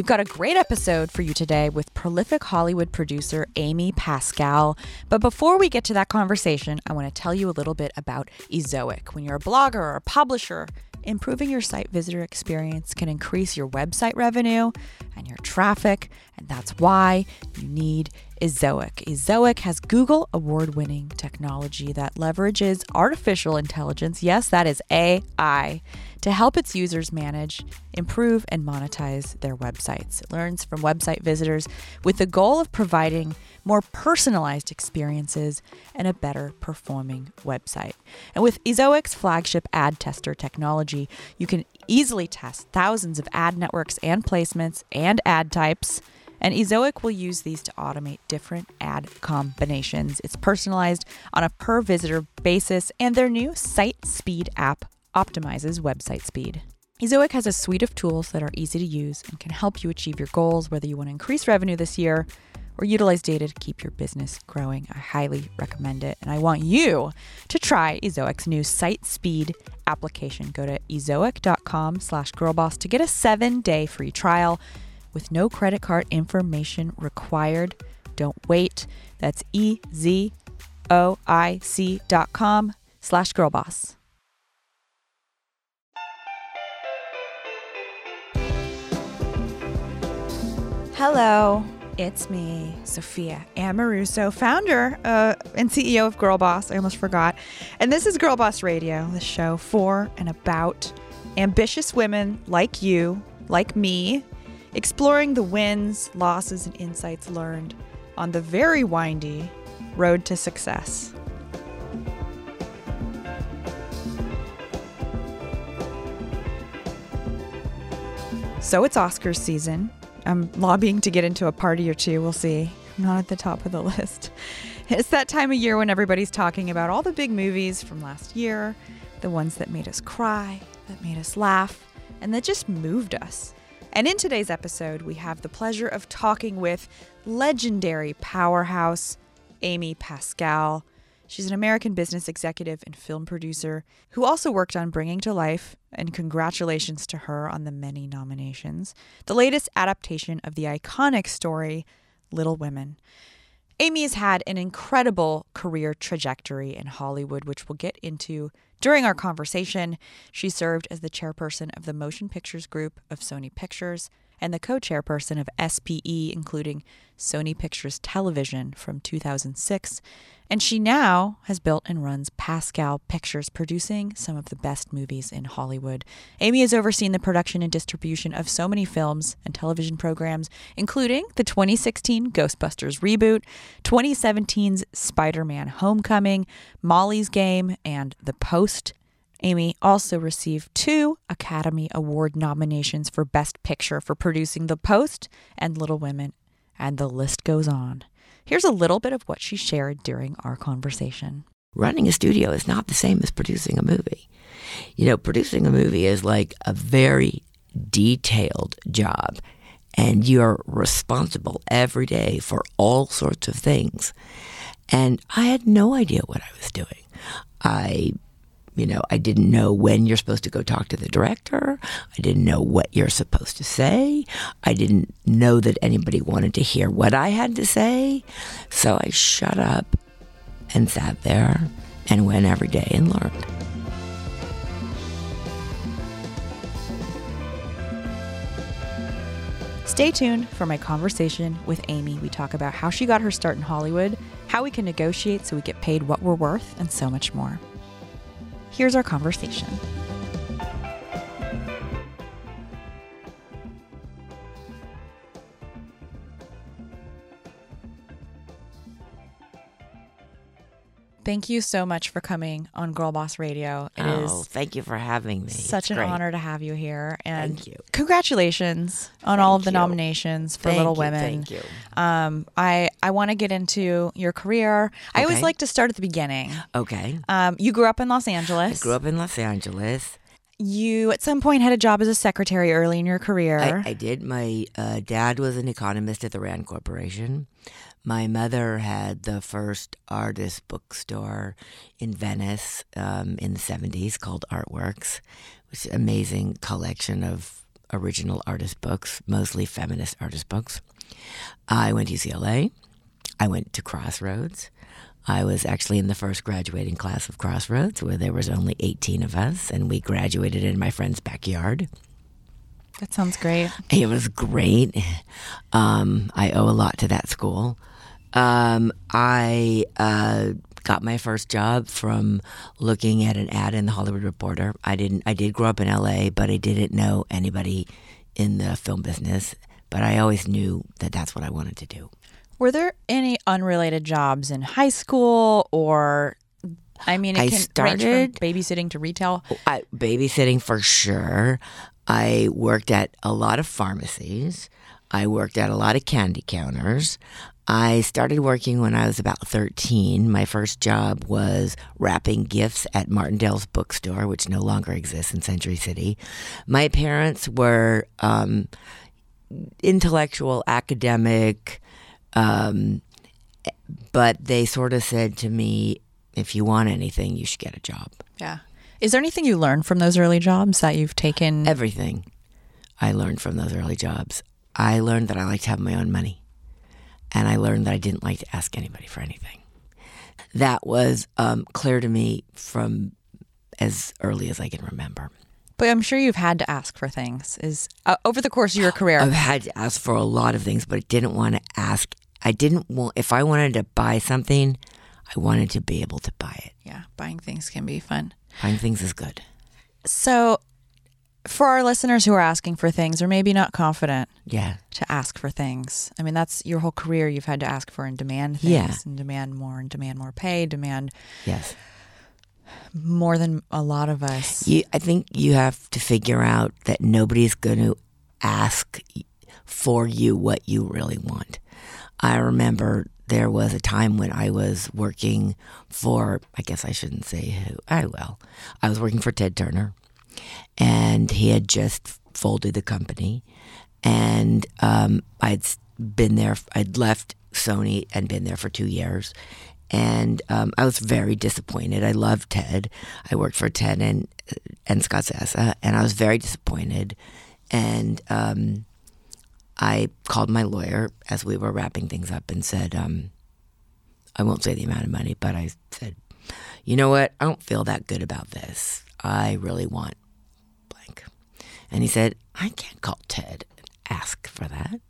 We've got a great episode for you today with prolific Hollywood producer Amy Pascal. But before we get to that conversation, I want to tell you a little bit about Ezoic. When you're a blogger or a publisher, Improving your site visitor experience can increase your website revenue and your traffic, and that's why you need Ezoic. Zoic has Google award winning technology that leverages artificial intelligence, yes, that is AI, to help its users manage, improve, and monetize their websites. It learns from website visitors with the goal of providing more personalized experiences and a better performing website. And with Ezoic's flagship ad tester technology, you can easily test thousands of ad networks and placements and ad types. And Ezoic will use these to automate different ad combinations. It's personalized on a per visitor basis, and their new Site Speed app optimizes website speed. Ezoic has a suite of tools that are easy to use and can help you achieve your goals, whether you want to increase revenue this year or utilize data to keep your business growing. I highly recommend it. And I want you to try Ezoic's new site speed application. Go to ezoic.com slash girlboss to get a seven day free trial with no credit card information required. Don't wait. That's E-Z-O-I-C dot com slash girlboss. Hello, it's me, Sophia Amoruso, founder uh, and CEO of Girl Boss. I almost forgot. And this is Girl Boss Radio, the show for and about ambitious women like you, like me, exploring the wins, losses, and insights learned on the very windy road to success. So it's Oscars season. I'm lobbying to get into a party or two. We'll see. I'm not at the top of the list. It's that time of year when everybody's talking about all the big movies from last year, the ones that made us cry, that made us laugh, and that just moved us. And in today's episode, we have the pleasure of talking with legendary powerhouse Amy Pascal. She's an American business executive and film producer who also worked on Bringing to Life, and congratulations to her on the many nominations. The latest adaptation of the iconic story, Little Women. Amy has had an incredible career trajectory in Hollywood, which we'll get into during our conversation. She served as the chairperson of the Motion Pictures Group of Sony Pictures and the co chairperson of SPE, including Sony Pictures Television from 2006. And she now has built and runs Pascal Pictures, producing some of the best movies in Hollywood. Amy has overseen the production and distribution of so many films and television programs, including the 2016 Ghostbusters reboot, 2017's Spider Man Homecoming, Molly's Game, and The Post. Amy also received two Academy Award nominations for Best Picture for producing The Post and Little Women, and the list goes on. Here's a little bit of what she shared during our conversation. Running a studio is not the same as producing a movie. You know, producing a movie is like a very detailed job, and you're responsible every day for all sorts of things. And I had no idea what I was doing. I you know, I didn't know when you're supposed to go talk to the director. I didn't know what you're supposed to say. I didn't know that anybody wanted to hear what I had to say. So I shut up and sat there and went every day and learned. Stay tuned for my conversation with Amy. We talk about how she got her start in Hollywood, how we can negotiate so we get paid what we're worth, and so much more. Here's our conversation. Thank you so much for coming on Girl Boss Radio. It oh, is thank you for having me. It's such it's an great. honor to have you here. And thank you. Congratulations on thank all of the you. nominations for thank Little you, Women. Thank you. Um, I I want to get into your career. I always like to start at the beginning. Okay. Um, you grew up in Los Angeles. I grew up in Los Angeles. You at some point had a job as a secretary early in your career. I, I did. My uh, dad was an economist at the Rand Corporation. My mother had the first artist bookstore in Venice um, in the 70s called Artworks, which is an amazing collection of original artist books, mostly feminist artist books. I went to UCLA. I went to Crossroads. I was actually in the first graduating class of Crossroads, where there was only 18 of us, and we graduated in my friend's backyard. That sounds great. It was great. Um, I owe a lot to that school. Um, I uh, got my first job from looking at an ad in the Hollywood Reporter. I didn't. I did grow up in L.A., but I didn't know anybody in the film business. But I always knew that that's what I wanted to do. Were there any unrelated jobs in high school or? I mean, it I can started- range from babysitting to retail. I, babysitting for sure. I worked at a lot of pharmacies. I worked at a lot of candy counters. I started working when I was about 13. My first job was wrapping gifts at Martindale's bookstore, which no longer exists in Century City. My parents were um, intellectual, academic, um, but they sort of said to me, if you want anything, you should get a job. Yeah. Is there anything you learned from those early jobs that you've taken? Everything I learned from those early jobs. I learned that I liked to have my own money. And I learned that I didn't like to ask anybody for anything. That was um, clear to me from as early as I can remember. But I'm sure you've had to ask for things. Is uh, over the course of your career. I've had to ask for a lot of things, but I didn't want to ask. I didn't want, if I wanted to buy something, I wanted to be able to buy it. yeah, buying things can be fun. Buying things is good. So, for our listeners who are asking for things or maybe not confident Yeah. to ask for things, I mean, that's your whole career. You've had to ask for and demand things Yeah. and demand more and demand more pay, demand Yes. more than a lot of us. You, I think you have to figure out that nobody's going to ask for you what you really want. I remember there was a time when I was working for, I guess I shouldn't say who, I will. I was working for Ted Turner, and he had just folded the company. And um, I'd been there, I'd left Sony and been there for two years. And um, I was very disappointed. I loved Ted. I worked for Ted and and Scott Sassa, and I was very disappointed. And um, I called my lawyer as we were wrapping things up and said, um, I won't say the amount of money, but I said, you know what? I don't feel that good about this. I really want blank. And he said, I can't call Ted and ask for that.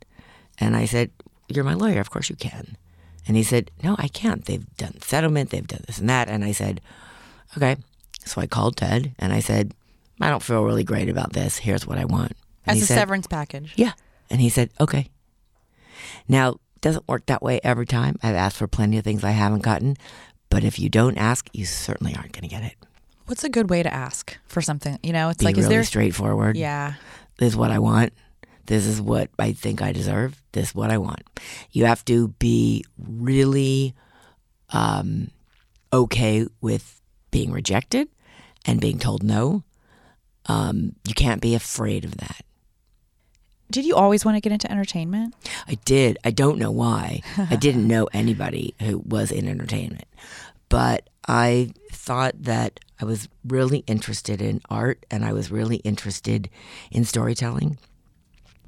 And I said, You're my lawyer. Of course you can. And he said, No, I can't. They've done settlement, they've done this and that. And I said, Okay. So I called Ted and I said, I don't feel really great about this. Here's what I want. And As he a said, severance package. Yeah. And he said, Okay. Now, it doesn't work that way every time. I've asked for plenty of things I haven't gotten. But if you don't ask, you certainly aren't going to get it. What's a good way to ask for something? You know, it's Be like, really is there. straightforward. Yeah. this is what I want. This is what I think I deserve. This is what I want. You have to be really um, okay with being rejected and being told no. Um, you can't be afraid of that. Did you always want to get into entertainment? I did. I don't know why. I didn't know anybody who was in entertainment. But I thought that I was really interested in art and I was really interested in storytelling.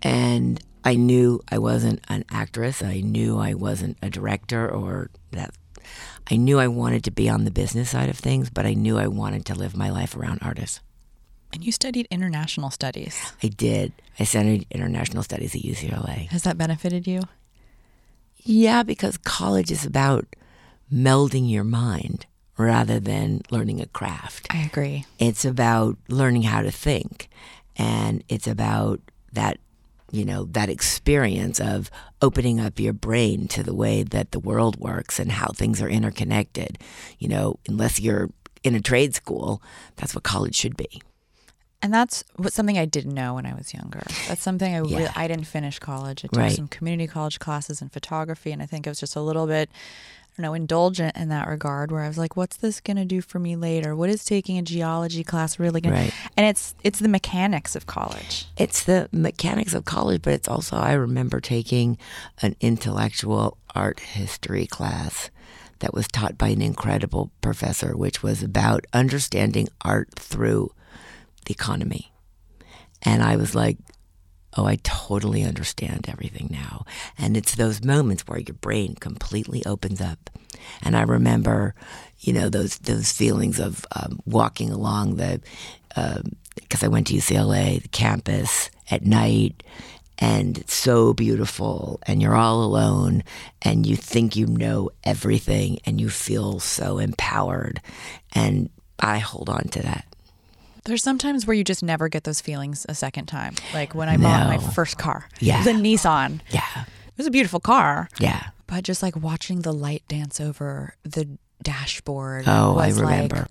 And I knew I wasn't an actress. I knew I wasn't a director or that. I knew I wanted to be on the business side of things, but I knew I wanted to live my life around artists. And you studied international studies. I did. I studied international studies at UCLA. Has that benefited you? Yeah, because college is about melding your mind rather than learning a craft. I agree. It's about learning how to think. And it's about that, you know, that experience of opening up your brain to the way that the world works and how things are interconnected. You know, unless you're in a trade school, that's what college should be. And that's what something I didn't know when I was younger. That's something I really, I didn't finish college. I took Right. some community college classes in photography, and I think I was just a little bit, I don't know, indulgent in that regard. Where I was like, "What's this going to do for me later? What is taking a geology class really going?" Right. And it's it's the mechanics of college. It's the mechanics of college, but it's also, I remember taking an intellectual art history class that was taught by an incredible professor, which was about understanding art through the economy. And I was like, oh, I totally understand everything now. And it's those moments where your brain completely opens up. And I remember, you know, those those feelings of um, walking along the, because um, I went to UCLA, the campus at night, and it's so beautiful, and you're all alone, and you think you know everything, and you feel so empowered. And I hold on to that. There's sometimes where you just never get those feelings a second time. Like when I no. bought my first car. Yeah. the Nissan. Yeah. It was a beautiful car. Yeah. But just like watching the light dance over the dashboard. Oh, I remember. Like,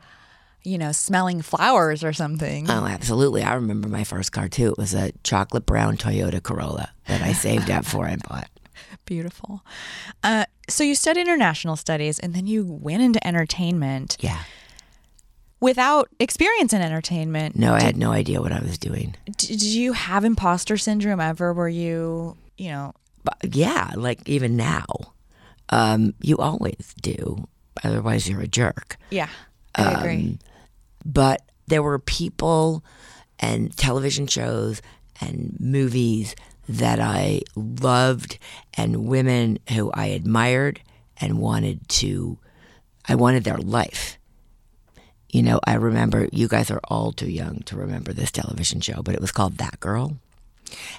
you know, smelling flowers or something. Oh, absolutely. I remember my first car too. It was a chocolate brown Toyota Corolla that I saved up for and bought. Beautiful. Uh, so you studied international studies and then you went into entertainment. Yeah without experience in entertainment. No, I had no idea what I was doing. Did you have imposter syndrome ever where you, you know? Yeah, like even now. Um, you always do. Otherwise, you're a jerk. Yeah, I agree. Um, but there were people and television shows and movies that I loved and women who I admired and wanted to, I wanted their life. You know, I remember you guys are all too young to remember this television show, but it was called That Girl,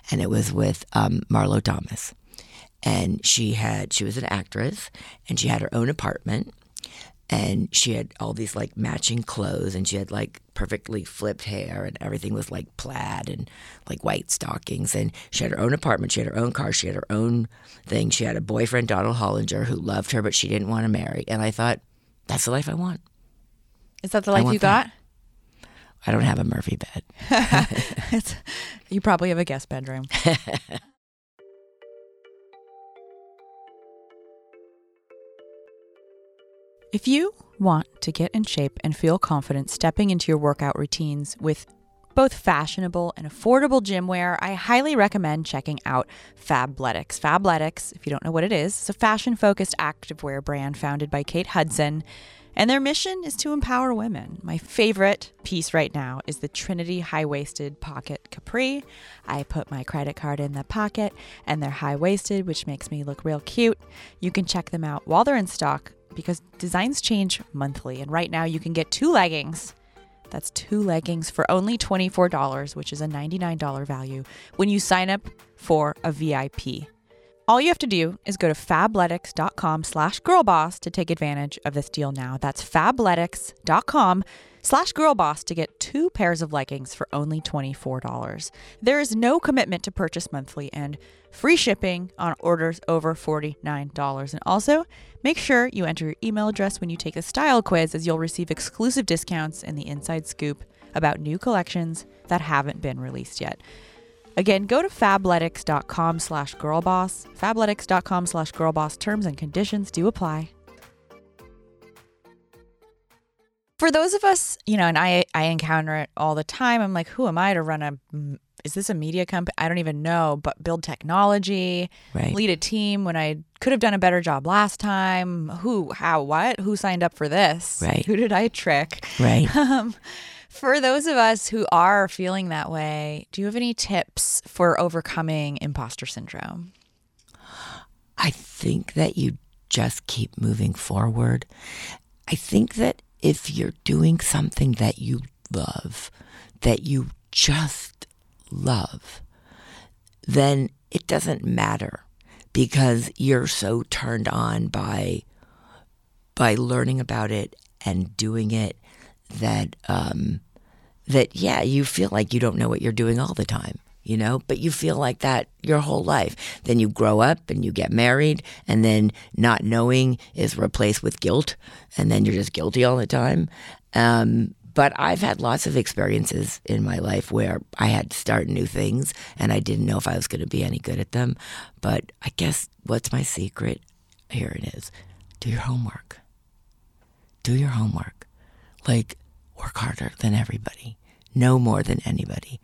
and it was with um, Marlo Thomas, and she had she was an actress, and she had her own apartment, and she had all these like matching clothes, and she had like perfectly flipped hair, and everything was like plaid and like white stockings, and she had her own apartment, she had her own car, she had her own thing, she had a boyfriend Donald Hollinger who loved her, but she didn't want to marry, and I thought that's the life I want. Is that the life you got? I don't have a Murphy bed. you probably have a guest bedroom. if you want to get in shape and feel confident stepping into your workout routines with both fashionable and affordable gym wear, I highly recommend checking out Fabletics. Fabletics, if you don't know what it is, it's a fashion focused activewear brand founded by Kate Hudson. And their mission is to empower women. My favorite piece right now is the Trinity high waisted pocket capri. I put my credit card in the pocket and they're high waisted, which makes me look real cute. You can check them out while they're in stock because designs change monthly. And right now you can get two leggings. That's two leggings for only $24, which is a $99 value when you sign up for a VIP. All you have to do is go to fabletics.com slash girlboss to take advantage of this deal now. That's fabletics.com slash girlboss to get two pairs of leggings for only $24. There is no commitment to purchase monthly and free shipping on orders over $49. And also, make sure you enter your email address when you take the style quiz as you'll receive exclusive discounts and the inside scoop about new collections that haven't been released yet. Again, go to fabletics.com slash girlboss. Fabletics.com slash girlboss. Terms and conditions do apply. For those of us, you know, and I, I encounter it all the time. I'm like, who am I to run a, is this a media company? I don't even know, but build technology, right. lead a team when I could have done a better job last time. Who, how, what? Who signed up for this? Right. Who did I trick? Right. Um, for those of us who are feeling that way, do you have any tips for overcoming imposter syndrome? I think that you just keep moving forward. I think that if you're doing something that you love, that you just love, then it doesn't matter because you're so turned on by by learning about it and doing it that um, that yeah, you feel like you don't know what you're doing all the time, you know, but you feel like that your whole life. Then you grow up and you get married, and then not knowing is replaced with guilt, and then you're just guilty all the time. Um, but I've had lots of experiences in my life where I had to start new things and I didn't know if I was going to be any good at them. But I guess what's my secret? Here it is do your homework. Do your homework. Like, work harder than everybody, know more than anybody,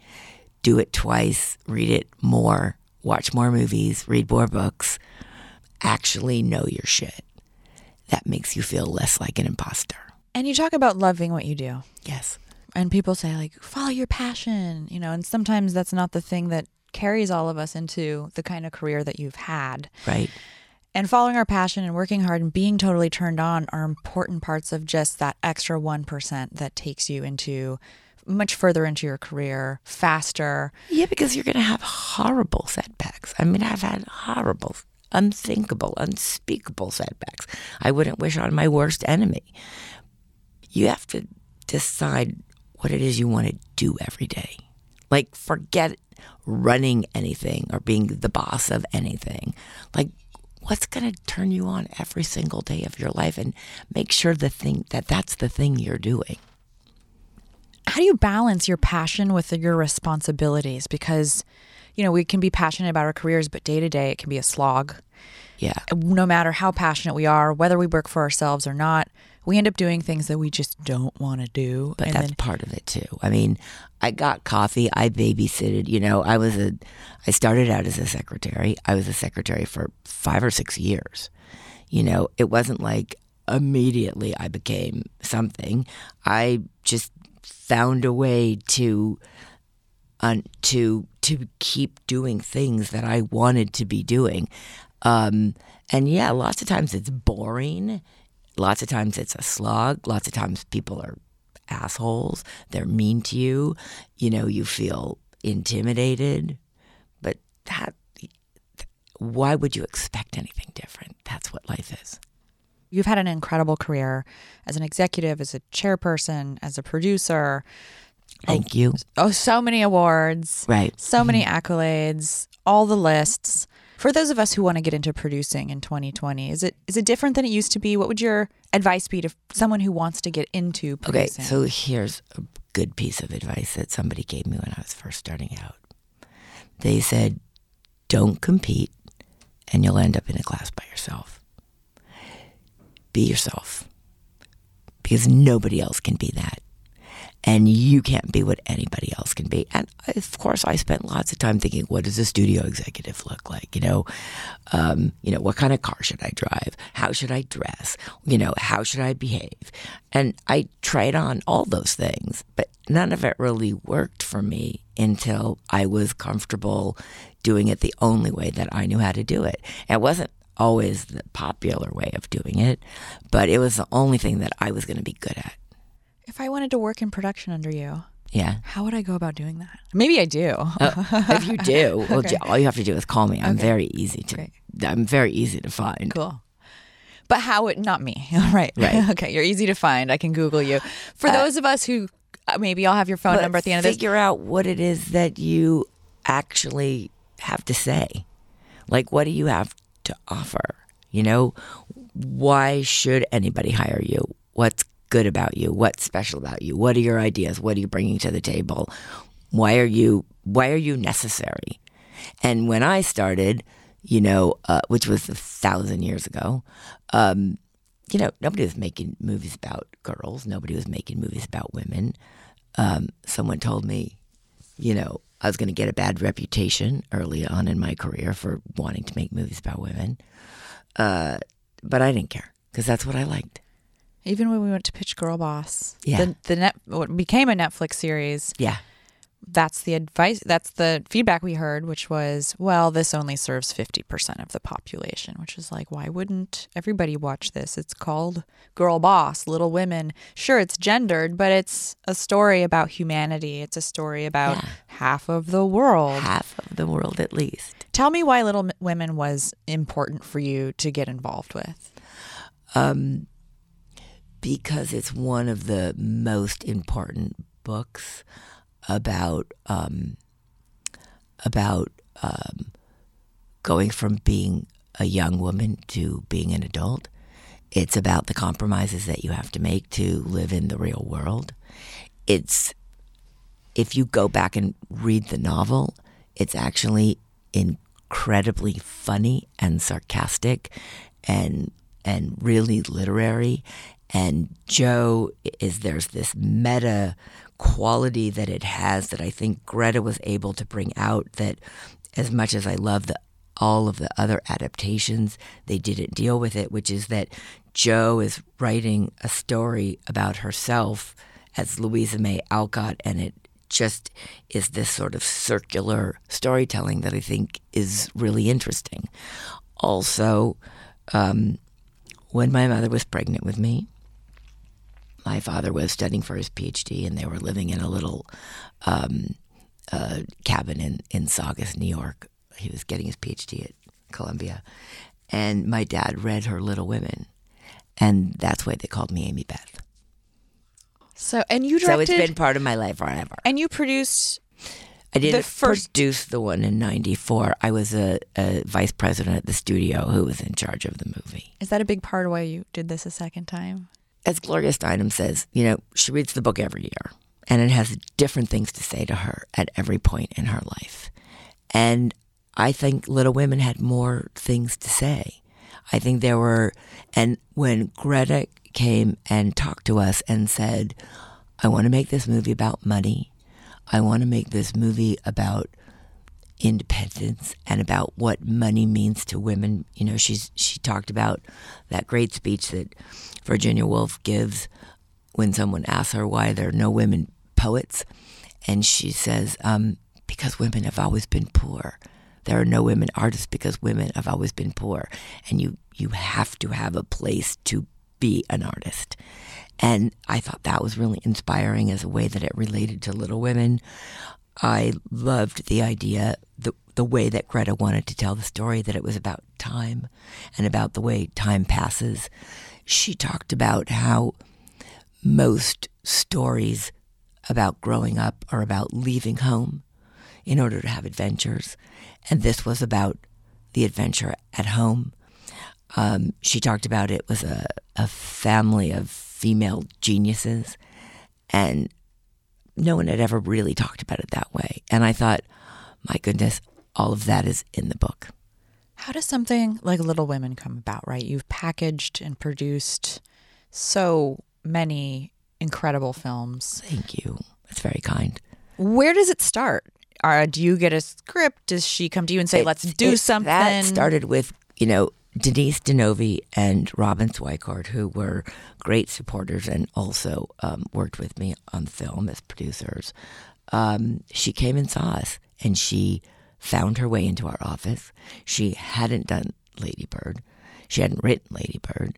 do it twice, read it more, watch more movies, read more books, actually know your shit. That makes you feel less like an imposter. And you talk about loving what you do. Yes. And people say, like, follow your passion, you know, and sometimes that's not the thing that carries all of us into the kind of career that you've had. Right. And following our passion and working hard and being totally turned on are important parts of just that extra 1% that takes you into much further into your career faster. Yeah, because you're going to have horrible setbacks. I mean, I've had horrible, unthinkable, unspeakable setbacks. I wouldn't wish on my worst enemy. You have to decide what it is you want to do every day. Like, forget running anything or being the boss of anything. Like, what's going to turn you on every single day of your life and make sure the thing that that's the thing you're doing? How do you balance your passion with your responsibilities? Because you know we can be passionate about our careers but day to day it can be a slog. Yeah. No matter how passionate we are whether we work for ourselves or not we end up doing things that we just don't want to do but that's then, part of it too i mean i got coffee i babysitted you know i was a i started out as a secretary i was a secretary for five or six years you know it wasn't like immediately i became something i just found a way to uh, to to keep doing things that I wanted to be doing. Um, and yeah, lots of times it's boring. Lots of times it's a slog. Lots of times people are assholes. They're mean to you. You know, you feel intimidated. But that, why would you expect anything different? That's what life is. You've had an incredible career as an executive, as a chairperson, as a producer. Thank you. Oh, so many awards. Right. So many accolades, all the lists. For those of us who want to get into producing in 2020, is it is it different than it used to be? What would your advice be to someone who wants to get into producing? Okay, so here's a good piece of advice that somebody gave me when I was first starting out. They said, "Don't compete and you'll end up in a class by yourself." be yourself because nobody else can be that. And you can't be what anybody else can be. And of course, I spent lots of time thinking, what does a studio executive look like? You know, um, you know, what kind of car should I drive? How should I dress? You know, how should I behave? And I tried on all those things, but none of it really worked for me until I was comfortable doing it the only way that I knew how to do it. It wasn't always the popular way of doing it, but it was the only thing that I was going to be good at. If I wanted to work in production under you, yeah, how would I go about doing that? Maybe I do. uh, if you do, well, okay. all you have to do is call me. I'm okay. very easy to. Great. I'm very easy to find. Cool. But how would not me? right. Right. okay. You're easy to find. I can Google you. For uh, those of us who uh, maybe I'll have your phone number at the end of this. Figure out what it is that you actually have to say. Like, what do you have to offer? You know, why should anybody hire you? What's good about you? What's special about you? What are your ideas? What are you bringing to the table? Why are you why are you necessary? And when I started, you know, uh, which was a thousand years ago, um, you know, nobody was making movies about girls. Nobody was making movies about women. Um, someone told me, you know, I was going to get a bad reputation early on in my career for wanting to make movies about women. Uh, but I didn't care because that's what I liked. Even when we went to pitch Girl Boss, yeah. the, the net what became a Netflix series, yeah, that's the advice that's the feedback we heard which was well this only serves 50% of the population which is like why wouldn't everybody watch this? It's called girl boss little women. Sure it's gendered but it's a story about humanity. It's a story about yeah. half of the world. Half of the world at least. Tell me why little women was important for you to get involved with. Um because it's one of the most important books about um, about um, going from being a young woman to being an adult. It's about the compromises that you have to make to live in the real world. It's if you go back and read the novel, it's actually incredibly funny and sarcastic and and really literary and Jo is there's this meta quality that it has that I think Greta was able to bring out that as much as I love the all of the other adaptations, they didn't deal with it, which is that Jo is writing a story about herself as Louisa May Alcott and it just is this sort of circular storytelling that I think is really interesting. Also, um, when my mother was pregnant with me, my father was studying for his PhD, and they were living in a little um, uh, cabin in, in Saugus, New York. He was getting his PhD at Columbia. And my dad read her Little Women, and that's why they called me Amy Beth. So, and you directed. So it's been part of my life forever. and you produced. I didn't the first- produce the one in '94. I was a, a vice president at the studio who was in charge of the movie. Is that a big part of why you did this a second time? As Gloria Steinem says, you know, she reads the book every year, and it has different things to say to her at every point in her life. And I think Little Women had more things to say. I think there were, and when Greta came and talked to us and said, I want to make this movie about money. I want to make this movie about independence and about what money means to women. You know, she's she talked about that great speech that Virginia Woolf gives when someone asks her why there are no women poets, and she says, um, "Because women have always been poor. There are no women artists because women have always been poor, and you you have to have a place to be an artist." And I thought that was really inspiring as a way that it related to Little Women. I loved the idea, the the way that Greta wanted to tell the story, that it was about time and about the way time passes. She talked about how most stories about growing up are about leaving home in order to have adventures, and this was about the adventure at home. Um, she talked about it was a, a family of female geniuses, and no one had ever really talked about it that way. And I thought, my goodness, all of that is in the book. How does something like Little Women come about, right? You've packaged and produced so many incredible films. Thank you. That's very kind. Where does it start? Uh, do you get a script? Does she come to you and say, It- let's do it- something? That started with, you know, Denise Di Novi and Robin Swicord, who were great supporters and also um, worked with me on film as producers. Um, she came and saw us and she found her way into our office. She hadn't done Lady Bird. She hadn't written Lady Bird.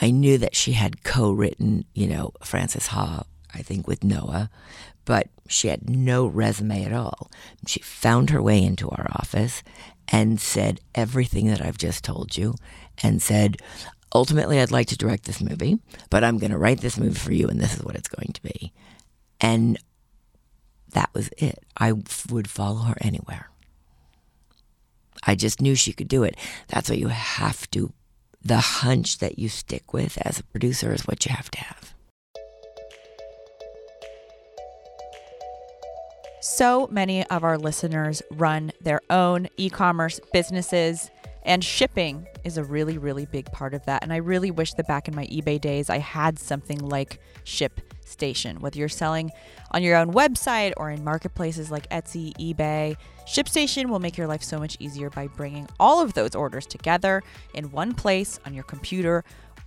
I knew that she had co-written, you know, Frances Ha, I think, with Noah, but she had no resume at all. She found her way into our office and said everything that I've just told you and said, ultimately, I'd like to direct this movie, but I'm going to write this movie for you, and this is what it's going to be. And that was it. I would follow her anywhere. I just knew she could do it. That's what you have to. The hunch that you stick with as a producer is what you have to have. So many of our listeners run their own e commerce businesses, and shipping is a really, really big part of that. And I really wish that back in my eBay days, I had something like ShipStation. Whether you're selling on your own website or in marketplaces like Etsy, eBay, ShipStation will make your life so much easier by bringing all of those orders together in one place on your computer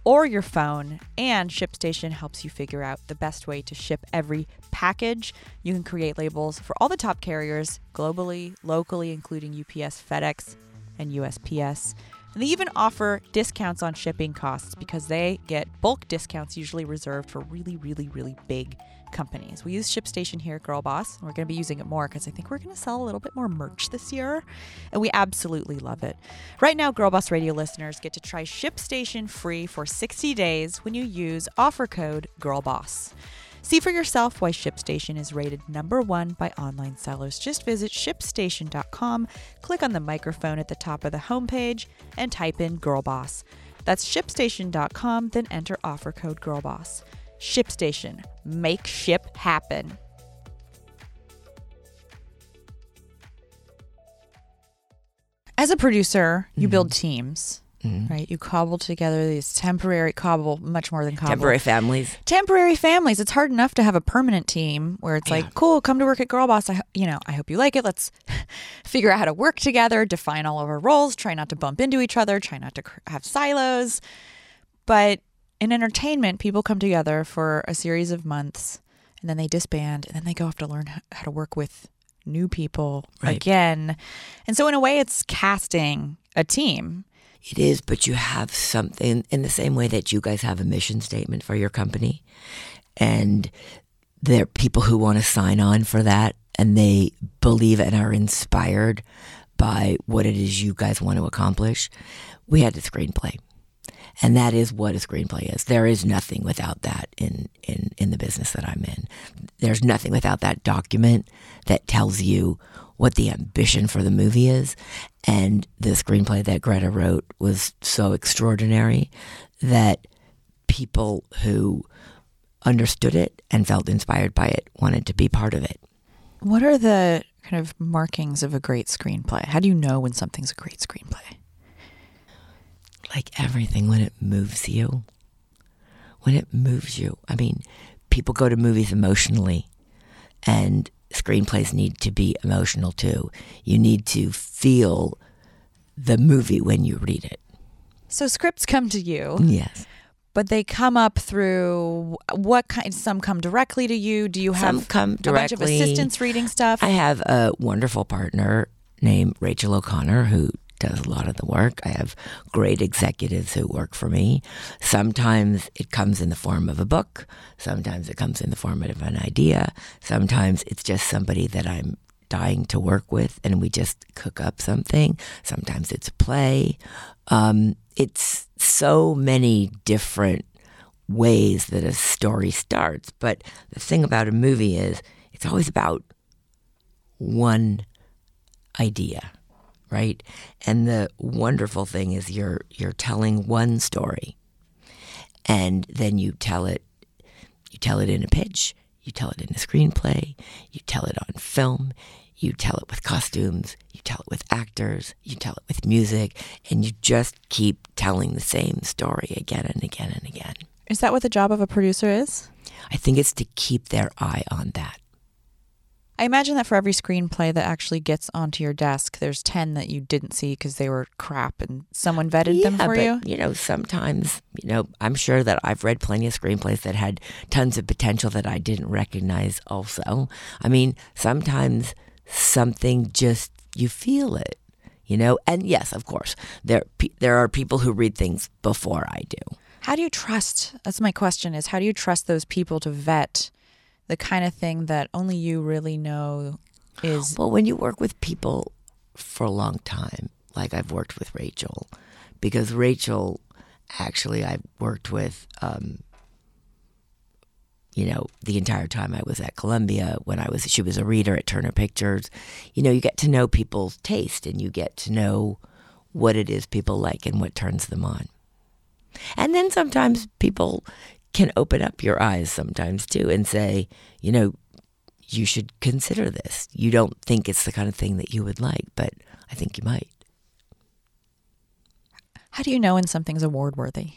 or your phone, and ShipStation helps you figure out the best way to ship every package. You can create labels for all the top carriers globally, locally, including UPS, FedEx, and USPS. And they even offer discounts on shipping costs because they get bulk discounts usually reserved for really, really, really big companies. We use ShipStation here at Girl Boss, and we're going to be using it more because I think we're going to sell a little bit more merch this year, and we absolutely love it. Right now, Girl Boss Radio listeners get to try ShipStation free for 60 days when you use offer code GIRLBOSS. See for yourself why ShipStation is rated number one by online sellers. Just visit shipstation.com, click on the microphone at the top of the homepage, and type in GirlBoss. That's shipstation.com, then enter offer code GIRLBOSS. ShipStation. Make ship happen. As a producer, you mm-hmm. build teams, mm-hmm. right? You cobble together these temporary cobble, much more than cobble. Temporary families. temporary families. It's hard enough to have a permanent team where it's like, cool, come to work at Girl Boss. I, you know, I hope you like it. Let's figure out how to work together, define all of our roles, try not to bump into each other, try not to cr- have silos. But in entertainment, people come together for a series of months and then they disband, and then they go off to learn how to work with new people Right. again. And so, in a way, it's casting a team. It is, but you have something in the same way that you guys have a mission statement for your company. And there are people who want to sign on for that and they believe and are inspired by what it is you guys want to accomplish. We had the screenplay. And that is what a screenplay is. There is nothing without that in, in, in the business that I'm in. There's nothing without that document that tells you what the ambition for the movie is. And the screenplay that Greta wrote was so extraordinary that people who understood it and felt inspired by it wanted to be part of it. What are the kind of markings of a great screenplay? How do you know when something's a great screenplay? Like everything when it moves you. When it moves you. I mean, people go to movies emotionally, and screenplays need to be emotional too. You need to feel the movie when you read it. So, scripts come to you. Yes. But they come up through what kind? Some come directly to you. Do you have Some come directly. a bunch of assistants reading stuff? I have a wonderful partner named Rachel O'Connor who does a lot of the work. I have great executives who work for me. Sometimes it comes in the form of a book, sometimes it comes in the form of an idea, sometimes it's just somebody that I'm dying to work with and we just cook up something. Sometimes it's a play. Um, it's so many different ways that a story starts. But the thing about a movie is it's always about one idea, right? And the wonderful thing is you're you're telling one story, and then you tell it. You tell it in a pitch. You tell it in a screenplay. You tell it on film. You tell it with costumes. You tell it with actors. You tell it with music, and you just keep telling the same story again and again and again. is that what the job of a producer is? I think it's to keep their eye on that. I imagine that for every screenplay that actually gets onto your desk, there's 10 that you didn't see because they were crap and someone vetted them for but, you. You know, sometimes, you know, I'm sure that I've read plenty of screenplays that had tons of potential that I didn't recognize also. I mean, sometimes something just, you feel it, you know? And yes, of course, there, there are people who read things before I do. How do you trust? That's my question is how do you trust those people to vet the kind of thing that only you really know is Well, when you work with people for a long time, like I've worked with Rachel, because Rachel, actually, I've worked with, um, you know, the entire time I was at Columbia. When I was, she was a reader at Turner Pictures. You know, you get to know people's taste, and you get to know what it is people like and what turns them on. And then sometimes people can open up your eyes sometimes too and say, you know, you should consider this. You don't think it's the kind of thing that you would like, but I think you might. how do you know when something's award worthy?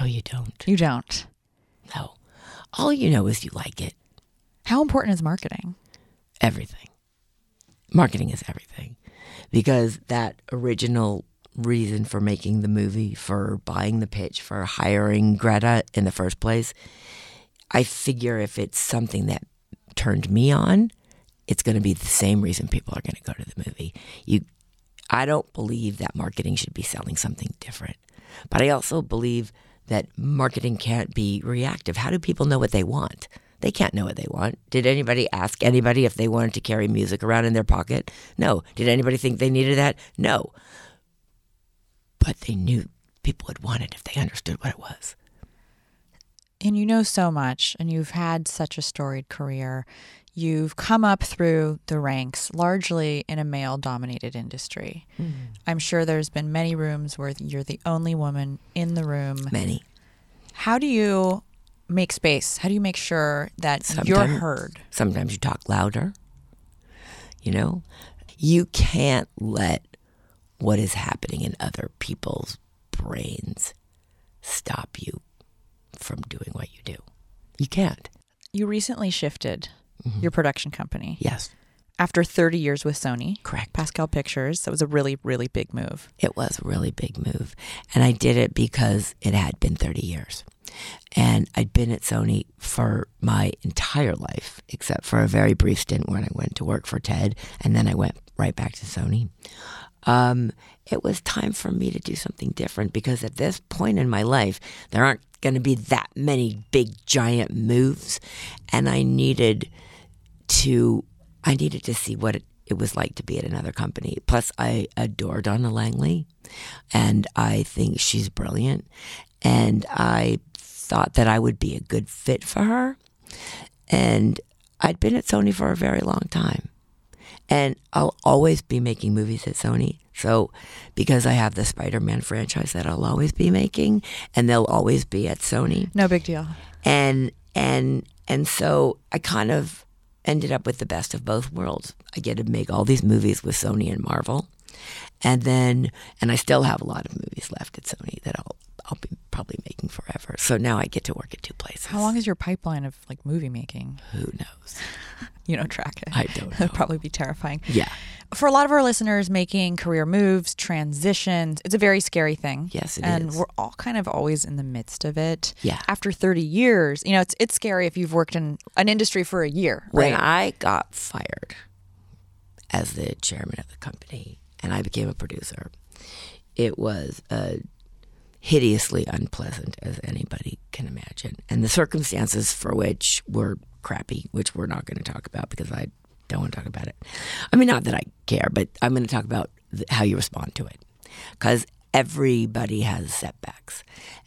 Oh, you don't? You don't. No. All you know is you like it. How important is marketing? Everything. Marketing is everything. Because that original reason for making the movie, for buying the pitch, for hiring Greta in the first place, I figure if it's something that turned me on, it's going to be the same reason people are going to go to the movie. You I don't believe that marketing should be selling something different. But I also believe that marketing can't be reactive. How do people know what they want? They can't know what they want. Did anybody ask anybody if they wanted to carry music around in their pocket? No. Did anybody think they needed that? No. But they knew people would want it if they understood what it was. And you know so much, and you've had such a storied career. You've come up through the ranks largely in a male dominated industry. Mm. I'm sure there's been many rooms where you're the only woman in the room. Many. How do you make space? How do you make sure that you're heard? Sometimes you talk louder. You know, you can't let what is happening in other people's brains stop you from doing what you do. You can't. You recently shifted mm-hmm. your production company Yes, after 30 years with Sony, correct. Pascal Pictures. That was a really, really big move. It was a really big move. And I did it because it had been 30 years. And I'd been at Sony for my entire life, except for a very brief stint when I went to work for Ted, and then I went right back to Sony. Um, it was time for me to do something different because at this point in my life, there aren't going to be that many big, giant moves. And I needed to, I needed to see what it, it was like to be at another company. Plus, I adore Donna Langley, and I think she's brilliant. And I thought that I would be a good fit for her. And I'd been at Sony for a very long time. And I'll always be making movies at Sony. So, because I have the Spider Man franchise that I'll always be making, and they'll always be at Sony. No big deal. And, and, and so I kind of ended up with the best of both worlds. I get to make all these movies with Sony and Marvel. And then, and I still have a lot of movies left at Sony that I'll, I'll be probably making forever. So now I get to work at two places. How long is your pipeline of like movie making? Who knows? You don't track it. I don't know. It'd probably be terrifying. Yeah. For a lot of our listeners, making career moves, transitions, it's a very scary thing. Yes, it and is. we're all kind of always in the midst of it. Yeah. After 30 years, you know, it's it's scary if you've worked in an industry for a year, When right? I got fired as the chairman of the company and I became a producer, it was uh, hideously unpleasant as anybody can imagine. And the circumstances for which were crappy, which we're not going to talk about because I don't want to talk about it. I mean, not that I care, but I'm going to talk about how you respond to it. Because everybody has setbacks.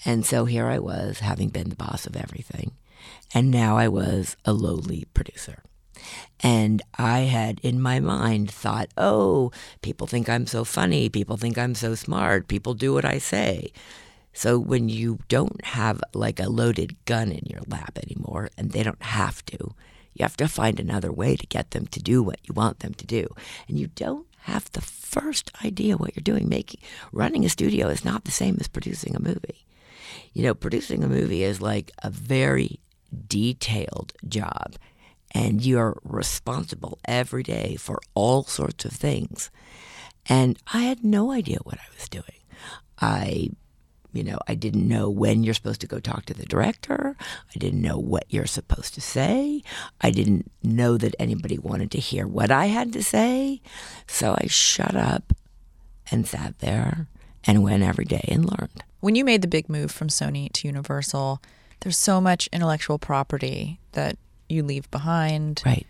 And so here I was, having been the boss of everything. And now I was a lowly producer. And I had in my mind thought, oh, people think I'm so funny. People think I'm so smart. People do what I say. So when you don't have like a loaded gun in your lap anymore, and they don't have to, you have to find another way to get them to do what you want them to do. And you don't have the first idea what you're doing. Making running a studio is not the same as producing a movie. You know, producing a movie is like a very detailed job and you're responsible every day for all sorts of things. And I had no idea what I was doing. I, you know, I didn't know when you're supposed to go talk to the director. I didn't know what you're supposed to say. I didn't know that anybody wanted to hear what I had to say. So I shut up and sat there and went every day and learned. when you made the big move from Sony to Universal, there's so much intellectual property that you leave behind. Right.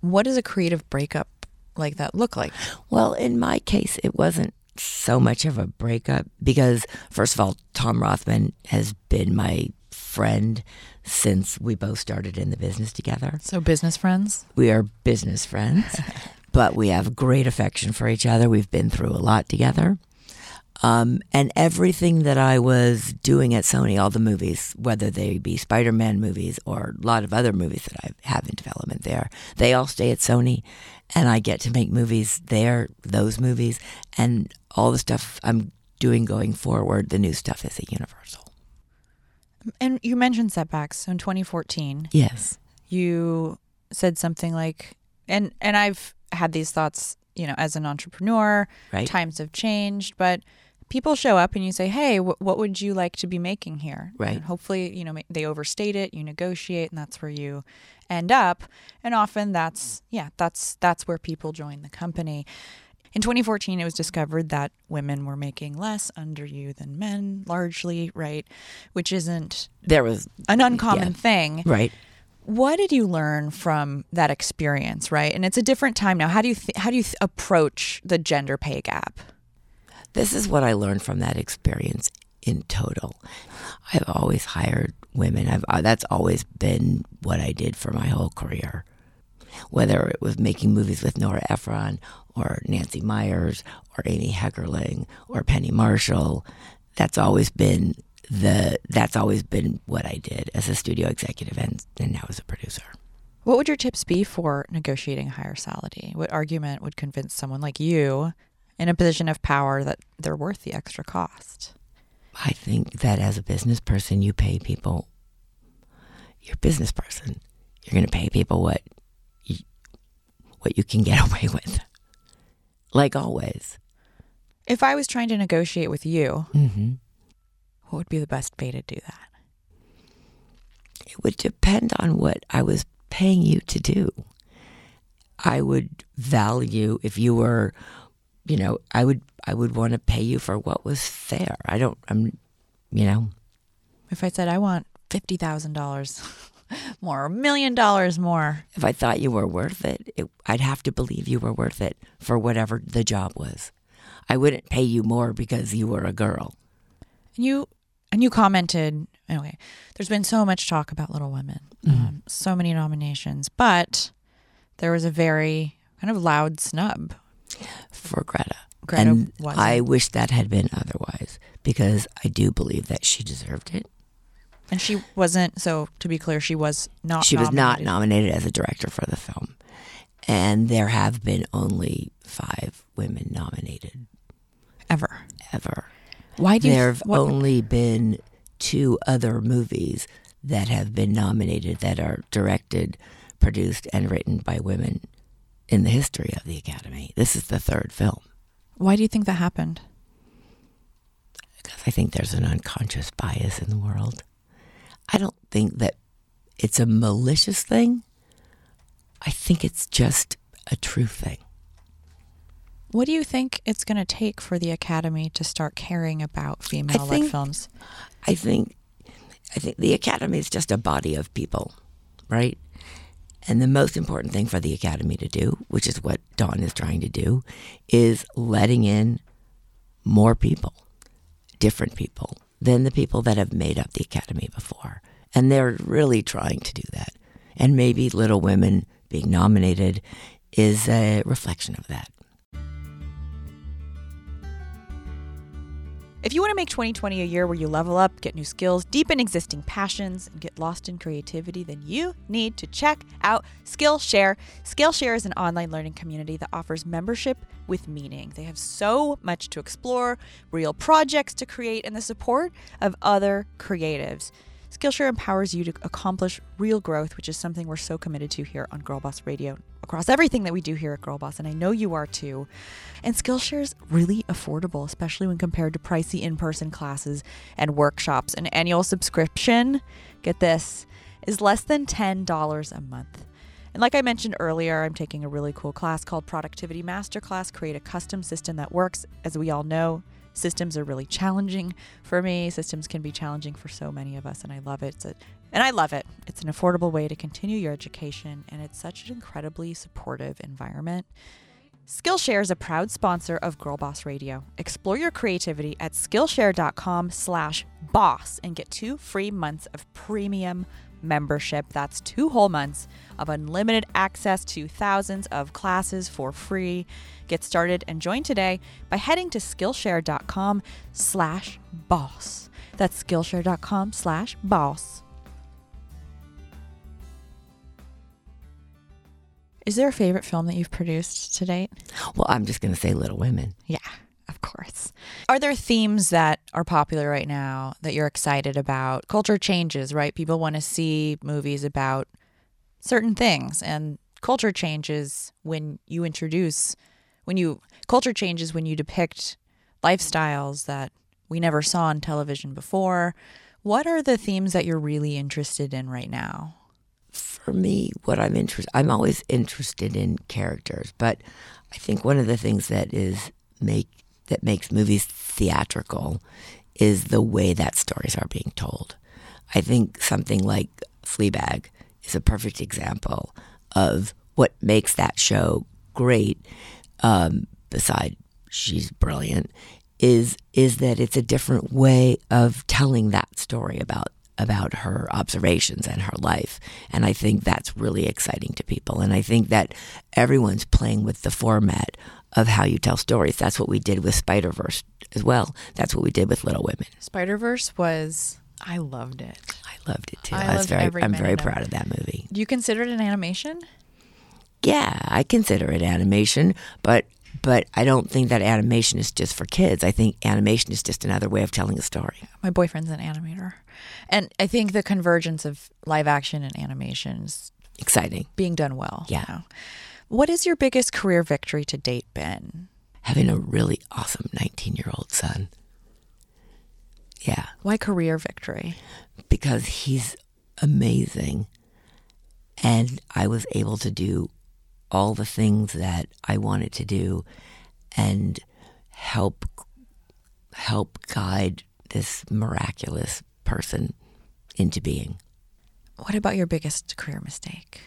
What does a creative breakup like that look like? Well, in my case, it wasn't so much of a breakup because, first of all, Tom Rothman has been my friend since we both started in the business together. So business friends? We are business friends, but we have great affection for each other. We've been through a lot together. Um, and everything that I was doing at Sony, all the movies, whether they be Spider Man movies or a lot of other movies that I have in development there, they all stay at Sony. And I get to make movies there, those movies, and all the stuff I'm doing going forward, the new stuff is at Universal. And you mentioned setbacks. So in 2014, Yes. you said something like, and and I've had these thoughts, you know, as an entrepreneur. Right. Times have changed, but people show up and you say, "Hey, wh- what would you like to be making here?" Right. And hopefully, you know, they overstate it. You negotiate, and that's where you end up. And often, that's yeah, that's that's where people join the company. In 2014, it was discovered that women were making less under you than men, largely, right? Which isn't There was, an uncommon Yeah. thing. right. What did you learn from that experience, right? And it's a different time now. How do you th- how do you th- approach the gender pay gap? This is what I learned from that experience in total. I've always hired women. I've uh, that's always been what I did for my whole career. Whether it was making movies with Nora Ephron or Nancy Meyers or Amy Heckerling or Penny Marshall, that's always been the that's always been what I did as a studio executive and, and now as a producer. What would your tips be for negotiating higher salary? What argument would convince someone like you in a position of power that they're worth the extra cost? I think that as a business person, you pay people. You're a business person. You're going to pay people what you, what you can get away with. Like always. If I was trying to negotiate with you, hmm what would be the best way to do that? It would depend on what I was paying you to do. I would value if you were, you know, I would I would want to pay you for what was fair. I don't I'm you know, If I said I want fifty thousand dollars more, a million dollars more, if I thought you were worth it, it, I'd have to believe you were worth it for whatever the job was. I wouldn't pay you more because you were a girl. and you and you commented. Anyway, there's been so much talk about Little Women, um, so many nominations, but there was a very kind of loud snub. For Greta. Greta and wasn't. I wish that had been otherwise because I do believe that she deserved it. And she wasn't. So to be clear, she was not. she was not nominated. nominated as a director for the film. And there have been only five women nominated ever. ever. Why do? There have only been two other movies that have been nominated that are directed, produced, and written by women in the history of the Academy. This is the third film. why do you think that happened? because I think there's an unconscious bias in the world. I don't think that it's a malicious thing. I think it's just a true thing. What do you think it's going to take for the Academy to start caring about female-led films? I think I think the academy is just a body of people, right? And the most important thing for the academy to do, which is what Dawn is trying to do, is letting in more people, different people than the people that have made up the academy before. And they're really trying to do that. And maybe Little Women being nominated is a reflection of that. If you want to make 2020 a year where you level up, get new skills, deepen existing passions, and get lost in creativity, then you need to check out Skillshare. Skillshare is an online learning community that offers membership with meaning. They have so much to explore, real projects to create, and the support of other creatives. Skillshare empowers you to accomplish real growth, which is something we're so committed to here on Girl Boss Radio across everything that we do here at Girl Boss, and I know you are too. And Skillshare is really affordable, especially when compared to pricey in person classes and workshops. An annual subscription, get this, is less than $10 a month. And like I mentioned earlier, I'm taking a really cool class called Productivity Masterclass Create a Custom System That Works. As we all know, systems are really challenging for me. Systems can be challenging for so many of us, and I love it. A, and I love it. It's an affordable way to continue your education, and it's such an incredibly supportive environment. Skillshare is a proud sponsor of Girl Boss Radio. Explore your creativity at Skillshare.com slash boss and get two free months of premium membership. That's two whole months of unlimited access to thousands of classes for free. Get started and join today by heading to Skillshare.com slash boss. That's Skillshare.com slash boss. Is there a favorite film that you've produced to date? Well, I'm just going to say Little Women. Yeah, of course. Are there themes that are popular right now that you're excited about? Culture changes, right? People want to see movies about certain things, and culture changes when you introduce, when you, culture changes when you depict lifestyles that we never saw on television before. What are the themes that you're really interested in right now? for me, what I'm interested, I'm always interested in characters, but I think one of the things that is make that makes movies theatrical is the way that stories are being told. I think something like Fleabag is a perfect example of what makes that show great. Um, beside she's brilliant, is is that it's a different way of telling that story about about her observations and her life. And I think that's really exciting to people. And I think that everyone's playing with the format of how you tell stories. That's what we did with Spider Verse as well. That's what we did with Little Women. Spider Verse was, I loved it. I loved it too. I I was very, I'm very proud of that movie. Do you consider it an animation? Yeah, I consider it animation, but but I don't think that animation is just for kids. I think animation is just another way of telling a story. My boyfriend's an animator. And I think the convergence of live action and animation is Exciting. being done well. Yeah. now. What is your biggest career victory to date been? Having a really awesome 19 year old son. Yeah, Why career victory? because he's amazing. And I was able to do all the things that I wanted to do and help help guide this miraculous person into being. What about your biggest career mistake?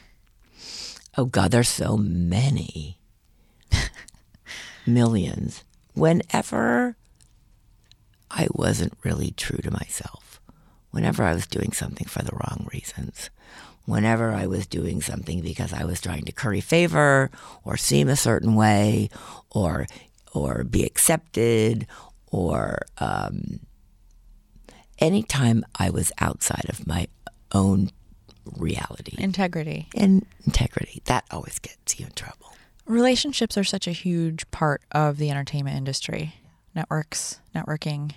Oh God, there's so many. Millions. Whenever I wasn't really true to myself, whenever I was doing something for the wrong reasons, whenever I was doing something because I was trying to curry favor or seem a certain way or or be accepted or um, anytime I was outside of my own reality Integrity. and integrity, that always gets you in trouble. Relationships are such a huge part of the entertainment industry. Networks, networking.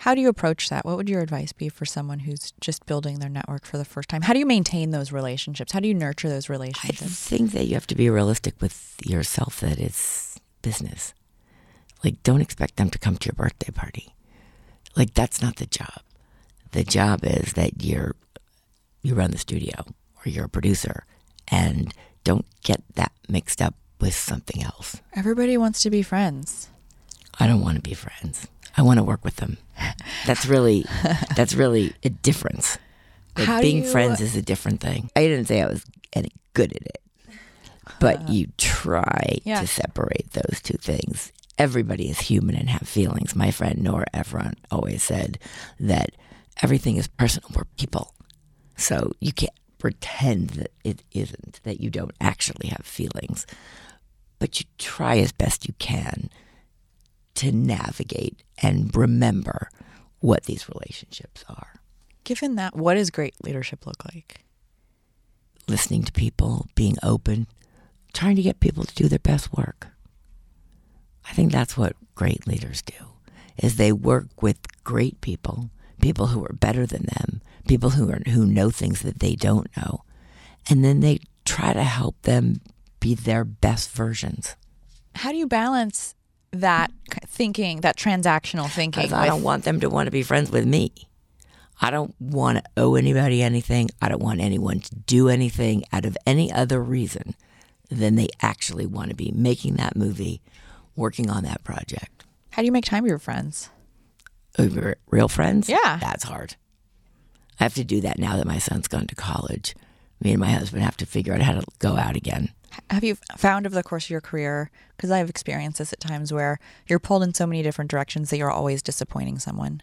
How do you approach that? What would your advice be for someone who's just building their network for the first time? How do you maintain those relationships? How do you nurture those relationships? I think that you have to be realistic with yourself that it's business. Like, don't expect them to come to your birthday party. Like, that's not the job. The job is that you're you run the studio or you're a producer, and don't get that mixed up with something else. Everybody wants to be friends. I don't want to be friends. I want to work with them. That's really that's really a difference. Like being you- friends is a different thing. I didn't say I was any good at it, but uh-huh. you try Yeah. to separate those two things. Everybody is human and have feelings. My friend Nora Ephron always said that everything is personal. We're people, so you can't pretend that it isn't. That you don't actually have feelings, but you try as best you can to navigate and remember what these relationships are. Given that, what does great leadership look like? Listening to people, being open, trying to get people to do their best work. I think that's what great leaders do. Is they work with great people, people who are better than them, people who are who know things that they don't know, and then they try to help them be their best versions. How do you balance that thinking, that transactional thinking? I with- don't want them to want to be friends with me. I don't want to owe anybody anything. I don't want anyone to do anything out of any other reason than they actually want to be making that movie, working on that project. How do you make time for your friends? Over real friends? Yeah. That's hard. I have to do that now that my son's gone to college. Me and my husband have to figure out how to go out again. Have you found over the course of your career, because I've experienced this at times where you're pulled in so many different directions that you're always disappointing someone?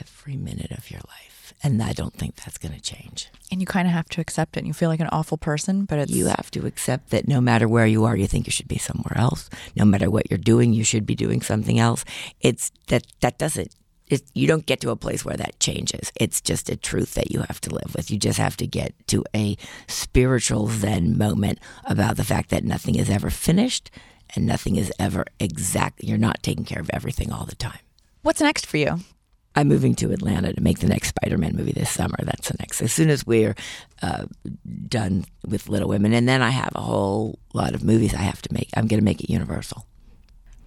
Every minute of your life. And I don't think that's going to change. And you kind of have to accept it. And you feel like an awful person, but it's You have to accept that no matter where you are, you think you should be somewhere else. No matter what you're doing, you should be doing something else. It's that that doesn't. It, you don't get to a place where that changes. It's just a truth that you have to live with. You just have to get to a spiritual Zen moment about the fact that nothing is ever finished and nothing is ever exact. You're not taking care of everything all the time. What's next for you? I'm moving to Atlanta to make the next Spider-Man movie this summer. That's the next. As soon as we're uh, done with Little Women, and then I have a whole lot of movies I have to make. I'm going to make it Universal.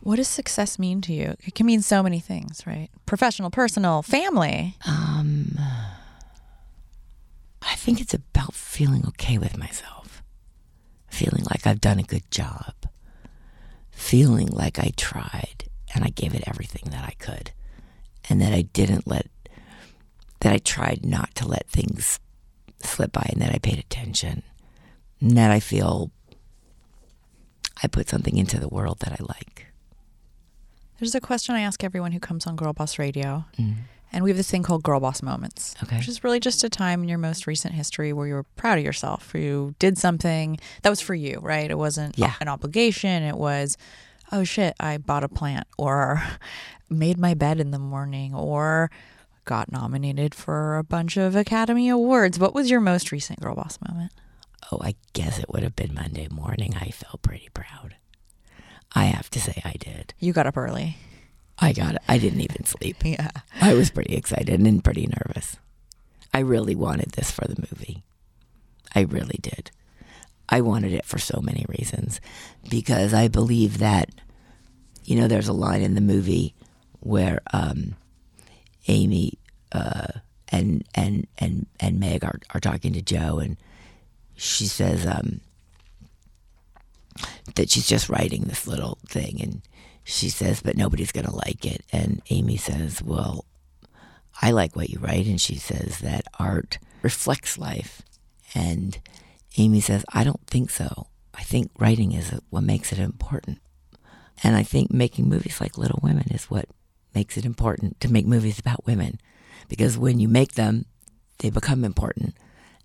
What does success mean to you? It can mean so many things, right? Professional, personal, family. Um, I think it's about feeling okay with myself, feeling like I've done a good job, feeling like I tried and I gave it everything that I could, and that I didn't let, that I tried not to let things slip by, and that I paid attention, and that I feel I put something into the world that I like. There's a question I ask everyone who comes on Girl Boss Radio. Mm. And we have this thing called Girl Boss Moments, Okay. which is really just a time in your most recent history where you were proud of yourself, where you did something that was for you, right? It wasn't Yeah. an obligation. It was, oh shit, I bought a plant or made my bed in the morning or got nominated for a bunch of Academy Awards. What was your most recent Girl Boss moment? Oh, I guess it would have been Monday morning. I felt pretty proud. I have to say, I did. You got up early. I got it. I didn't even sleep. Yeah. I was pretty excited and pretty nervous. I really wanted this for the movie. I really did. I wanted it for so many reasons because I believe that, you know, there's a line in the movie where um, Amy uh, and and and and Meg are, are talking to Jo, and she says um, that she's just writing this little thing, and she says, but nobody's going to like it. And Amy says, well, I like what you write, and she says that art reflects life, and Amy says, I don't think so. I think writing is what makes it important. And I think making movies like Little Women is what makes it important to make movies about women. Because when you make them, they become important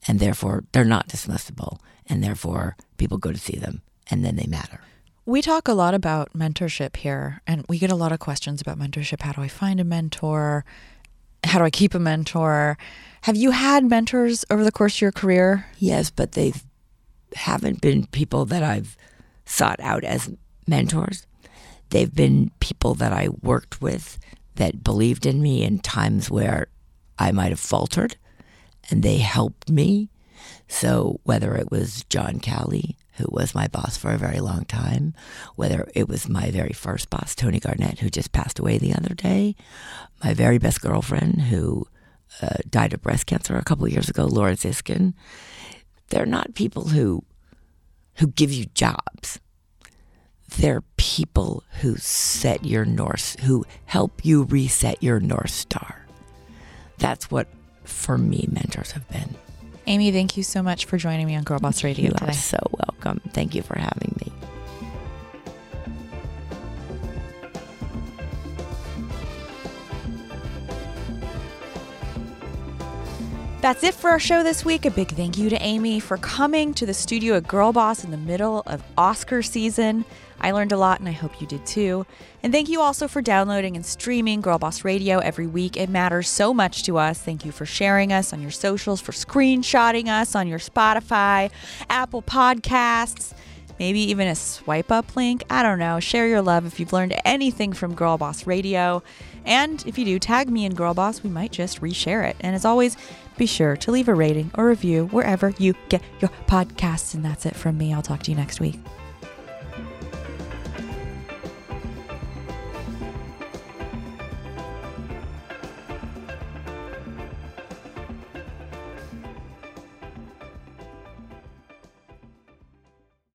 and therefore they're not dismissible and therefore people go to see them and then they matter. We talk a lot about mentorship here and we get a lot of questions about mentorship. How do I find a mentor? How do I keep a mentor? Have you had mentors over the course of your career? Yes, but they haven't been people that I've sought out as mentors. They've been people that I worked with that believed in me in times where I might have faltered and they helped me. So whether it was John Calley, who was my boss for a very long time, whether it was my very first boss, Tony Garnett, who just passed away the other day, my very best girlfriend, who uh, died of breast cancer a couple years ago, Laura Ziskin. They're not people who who give you jobs. They're people who set your north, who help you reset your north star. That's what, for me, mentors have been. Amy, thank you so much for joining me on Girl Boss Radio you today. are so welcome. Thank you for having me. That's it for our show this week. A big thank you to Amy for coming to the studio at Girl Boss in the middle of Oscar season. I learned a lot and I hope you did too. And thank you also for downloading and streaming Girl Boss Radio every week. It matters so much to us. Thank you for sharing us on your socials, for screenshotting us on your Spotify, Apple Podcasts, maybe even a swipe up link. I don't know. Share your love if you've learned anything from Girl Boss Radio. And if you do, tag me in Girl Boss. We might just reshare it. And as always, be sure to leave a rating or review wherever you get your podcasts. And that's it from me. I'll talk to you next week.